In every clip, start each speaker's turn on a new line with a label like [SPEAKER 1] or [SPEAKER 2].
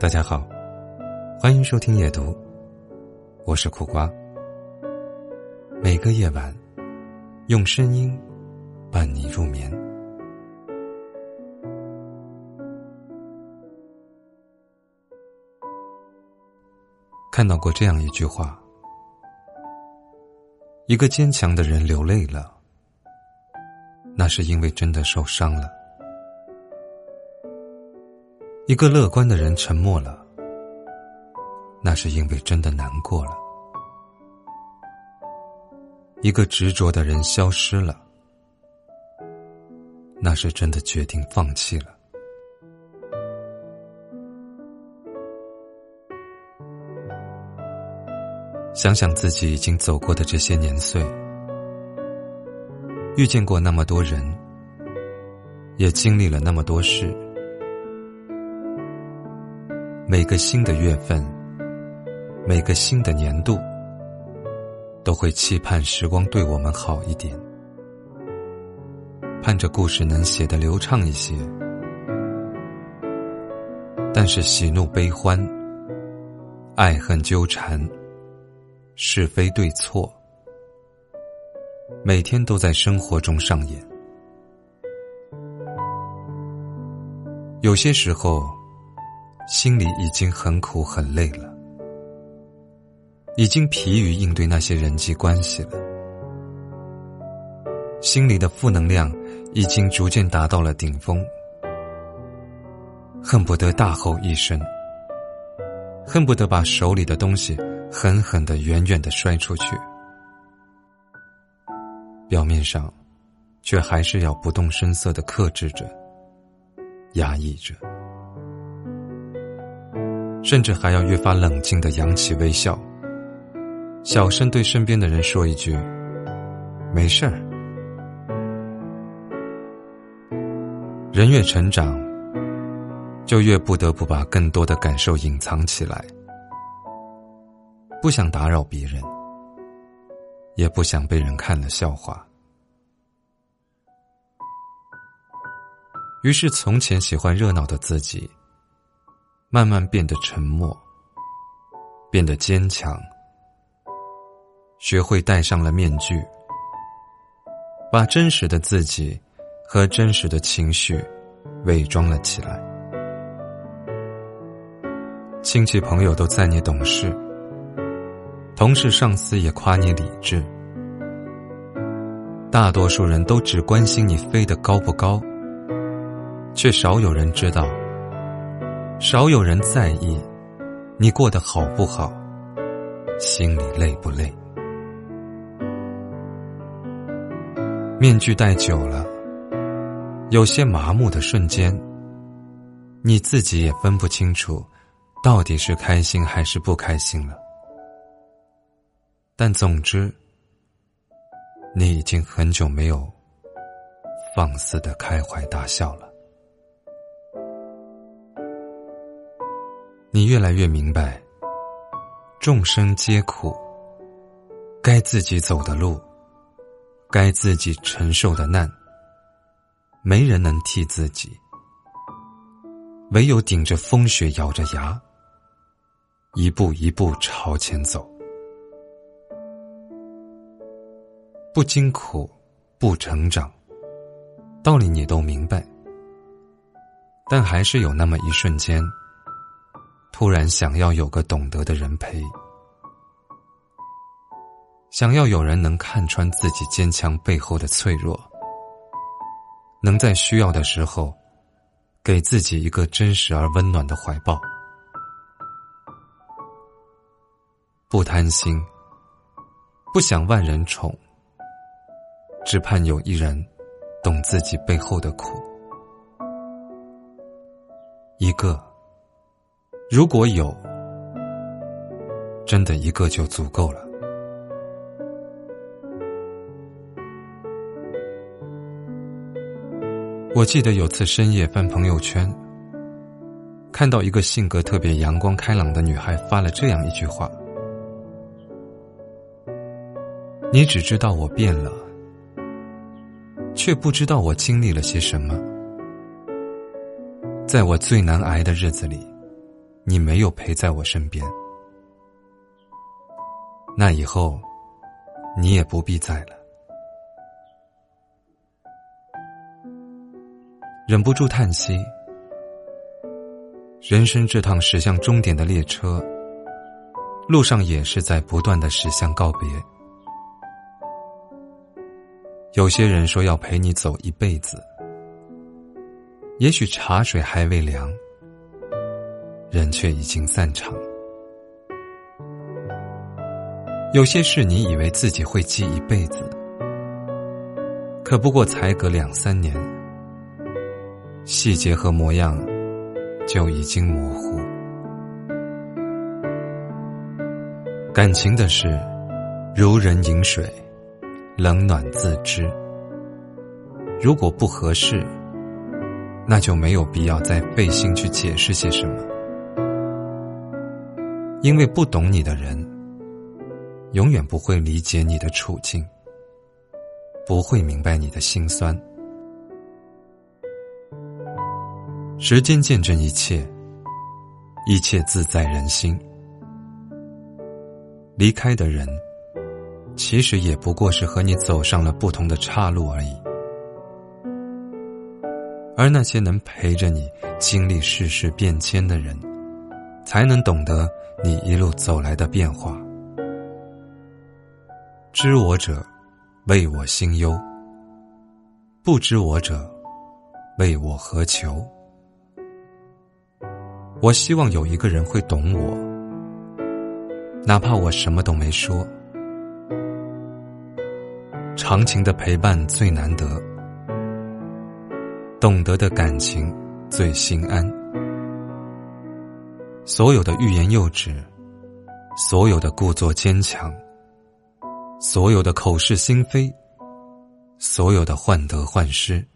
[SPEAKER 1] 大家好，欢迎收听夜读，我是苦瓜。每个夜晚，用声音伴你入眠。看到过这样一句话：一个坚强的人流泪了，那是因为真的受伤了。一个乐观的人沉默了，那是因为真的难过了；一个执着的人消失了，那是真的决定放弃了。想想自己已经走过的这些年岁，遇见过那么多人，也经历了那么多事。每个新的月份，每个新的年度，都会期盼时光对我们好一点，盼着故事能写得流畅一些。但是喜怒悲欢、爱恨纠缠、是非对错，每天都在生活中上演。有些时候。心里已经很苦很累了，已经疲于应对那些人际关系了，心里的负能量已经逐渐达到了顶峰，恨不得大吼一声，恨不得把手里的东西狠狠的、远远的摔出去，表面上，却还是要不动声色的克制着、压抑着。甚至还要越发冷静的扬起微笑，小声对身边的人说一句：“没事儿。”人越成长，就越不得不把更多的感受隐藏起来，不想打扰别人，也不想被人看了笑话。于是，从前喜欢热闹的自己。慢慢变得沉默，变得坚强，学会戴上了面具，把真实的自己和真实的情绪伪装了起来。亲戚朋友都赞你懂事，同事上司也夸你理智，大多数人都只关心你飞得高不高，却少有人知道。少有人在意你过得好不好，心里累不累。面具戴久了，有些麻木的瞬间，你自己也分不清楚，到底是开心还是不开心了。但总之，你已经很久没有放肆的开怀大笑了。你越来越明白，众生皆苦，该自己走的路，该自己承受的难，没人能替自己，唯有顶着风雪，咬着牙，一步一步朝前走。不经苦，不成长，道理你都明白，但还是有那么一瞬间。突然想要有个懂得的人陪，想要有人能看穿自己坚强背后的脆弱，能在需要的时候给自己一个真实而温暖的怀抱。不贪心，不想万人宠，只盼有一人懂自己背后的苦，一个。如果有，真的一个就足够了。我记得有次深夜翻朋友圈，看到一个性格特别阳光开朗的女孩发了这样一句话：“你只知道我变了，却不知道我经历了些什么。在我最难挨的日子里，你没有陪在我身边。那以后，你也不必在了。”忍不住叹息。人生这趟驶向终点的列车，路上也是在不断的驶向告别。有些人说要陪你走一辈子，也许茶水还未凉，人却已经散场。有些事你以为自己会记一辈子，可不过才隔两三年，细节和模样。就已经模糊。感情的事，如人饮水，冷暖自知。如果不合适，那就没有必要再费心去解释些什么。因为不懂你的人，永远不会理解你的处境，不会明白你的心酸。时间见证一切，一切自在人心。离开的人，其实也不过是和你走上了不同的岔路而已。而那些能陪着你经历世事变迁的人，才能懂得你一路走来的变化。知我者，为我心忧；不知我者，为我何求？我希望有一个人会懂我，哪怕我什么都没说。长情的陪伴最难得，懂得的感情最心安。所有的欲言又止，所有的故作坚强，所有的口是心非，所有的患得患失，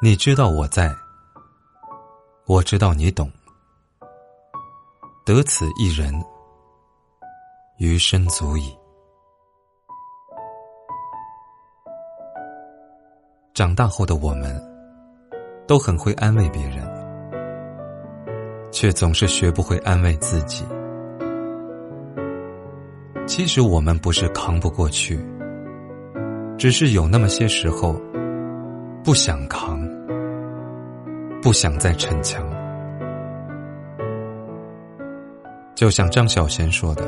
[SPEAKER 1] 你知道我在。我知道你懂，得此一人，余生足矣。长大后的我们，都很会安慰别人，却总是学不会安慰自己。其实我们不是扛不过去，只是有那么些时候，不想扛。不想再逞强，就像张小娴说的：“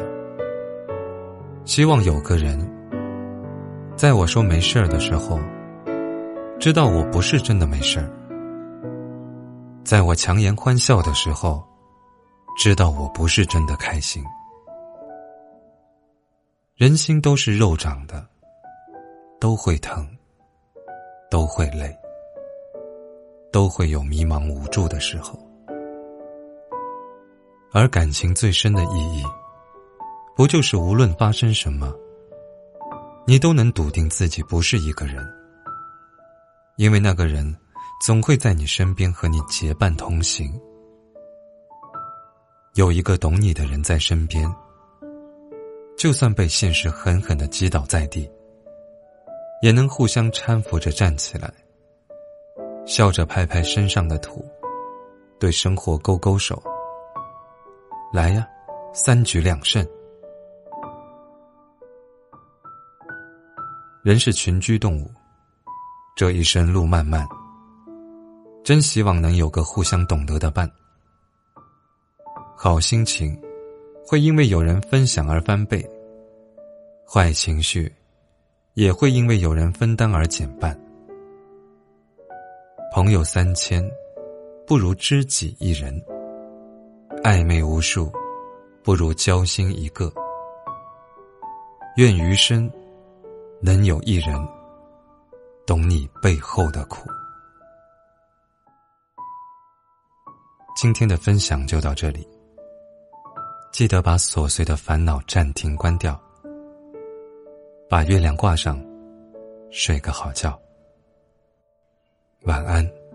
[SPEAKER 1] 希望有个人，在我说没事儿的时候，知道我不是真的没事儿；在我强颜欢笑的时候，知道我不是真的开心。人心都是肉长的，都会疼，都会累。”都会有迷茫无助的时候，而感情最深的意义，不就是无论发生什么，你都能笃定自己不是一个人，因为那个人总会在你身边和你结伴同行，有一个懂你的人在身边，就算被现实狠狠的击倒在地，也能互相搀扶着站起来。笑着拍拍身上的土，对生活勾勾手。来呀，三局两胜。人是群居动物，这一生路漫漫，真希望能有个互相懂得的伴。好心情会因为有人分享而翻倍，坏情绪也会因为有人分担而减半。朋友三千，不如知己一人；暧昧无数，不如交心一个。愿余生能有一人懂你背后的苦。今天的分享就到这里，记得把琐碎的烦恼暂停关掉，把月亮挂上，睡个好觉。晚安。